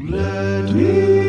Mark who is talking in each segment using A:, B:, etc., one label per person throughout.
A: Let me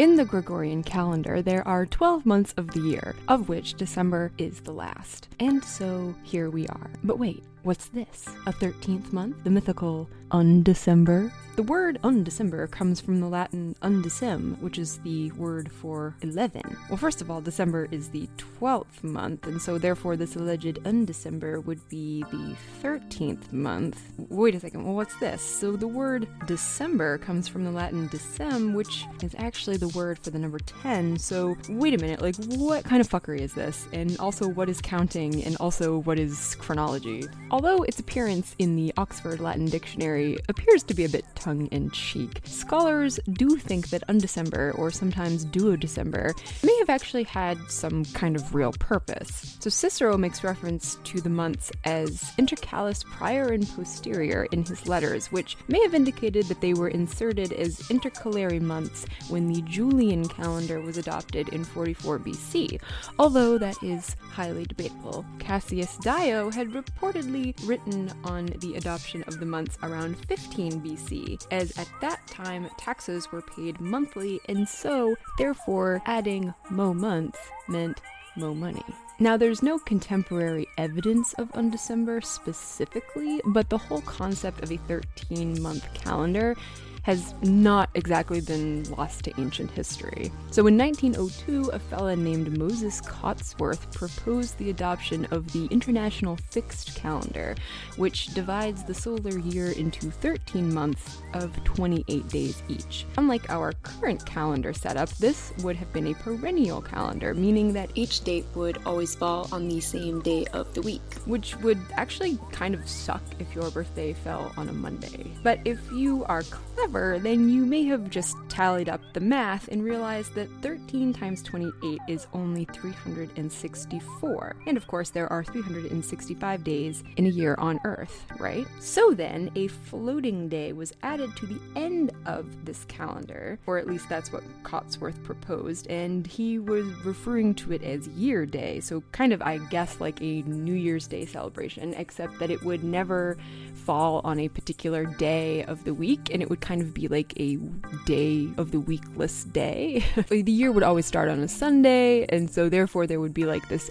B: In the Gregorian calendar, there are 12 months of the year, of which December is the last. And so here we are. But wait, what's this? A 13th month? The mythical Undecember? The word undecember comes from the Latin undecem, which is the word for 11. Well, first of all, December is the 12th month, and so therefore this alleged undecember would be the 13th month. Wait a second, well, what's this? So the word December comes from the Latin decem, which is actually the word for the number 10. So wait a minute, like, what kind of fuckery is this? And also, what is counting? And also, what is chronology? Although its appearance in the Oxford Latin Dictionary appears to be a bit tongue in cheek. Scholars do think that undecember, or sometimes duodecember, may have actually had some kind of real purpose. So Cicero makes reference to the months as intercalus prior and posterior in his letters, which may have indicated that they were inserted as intercalary months when the Julian calendar was adopted in 44 BC, although that is highly debatable. Cassius Dio had reportedly written on the adoption of the months around 15 BC, as at that time taxes were paid monthly, and so, therefore, adding mo month meant mo money. Now, there's no contemporary evidence of undecember specifically, but the whole concept of a 13 month calendar has not exactly been lost to ancient history. So in 1902, a fella named Moses Cotsworth proposed the adoption of the International Fixed Calendar, which divides the solar year into 13 months of 28 days each. Unlike our current calendar setup, this would have been a perennial calendar, meaning that
C: Each date would always fall on the same day of the week.
B: which would actually kind of suck if your birthday fell on a Monday. But if you are clever, then you may have just tallied up the math and realized that 13 times 28 is only 364. And of course, there are 365 days in a year on Earth, right? So then, a floating day was added to the end of this calendar, or at least that's what Cotsworth proposed, and he was referring to it as Year Day, so kind of, I guess, like a New Year's Day celebration, except that it would never fall on a particular day of the week, and it would kind of be like a day of the weekless day. the year would always start on a Sunday, and so therefore there would be like this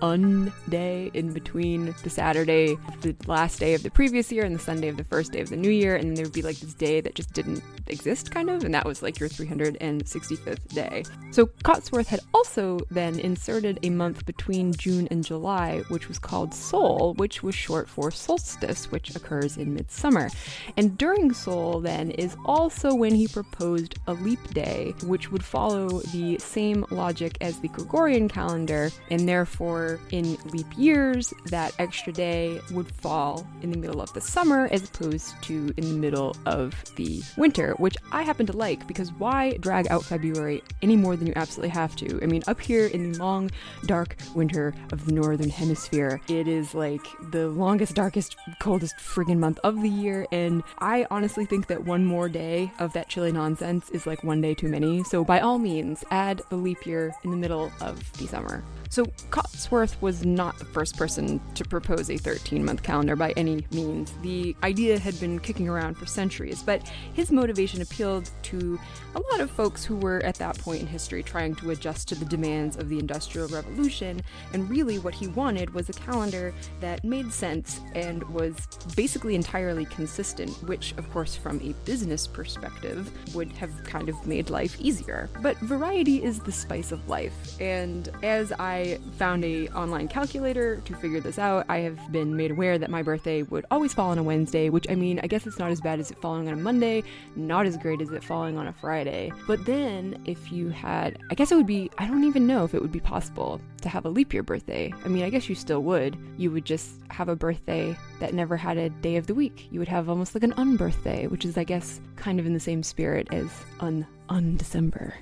B: un day in between the Saturday the last day of the previous year and the Sunday of the first day of the new year, and there would be like this day that just didn't exist, kind of, and that was like your 365th day. So Cotsworth had also then inserted a month between June and July, which was called Sol, which was short for solstice, which occurs in midsummer. And during Sol, then, is also when he proposed a leap day, which would follow the same logic as the Gregorian calendar, and therefore, in leap years, that extra day would fall in the middle of the summer as opposed to in the middle of the winter, which I happen to like because why drag out February any more than you absolutely have to? I mean, up here in the long, dark winter of the northern hemisphere, it is like the longest, darkest, coldest friggin' month of the year, and I honestly think that one more day of that chilly nonsense is like one day too many. So, by all means, add the leap year in the middle of the summer. So, Cotsworth was not the first person to propose a 13 month calendar by any means. The idea had been kicking around for centuries, but his motivation appealed to a lot of folks who were at that point in history trying to adjust to the demands of the Industrial Revolution, and really what he wanted was a calendar that made sense and was basically entirely consistent, which, of course, from a business perspective, would have kind of made life easier. But variety is the spice of life, and as I found a online calculator to figure this out, I have been made aware that my birthday would always fall on a Wednesday, which I mean, I guess it's not as bad as it falling on a Monday, not as great as it falling on a Friday. But then if you had, I guess it would be, I don't even know if it would be possible to have a leap year birthday. I mean, I guess you still would. You would just have a birthday that never had a day of the week. You would have almost like an unbirthday, which is, I guess, kind of in the same spirit as un undecember.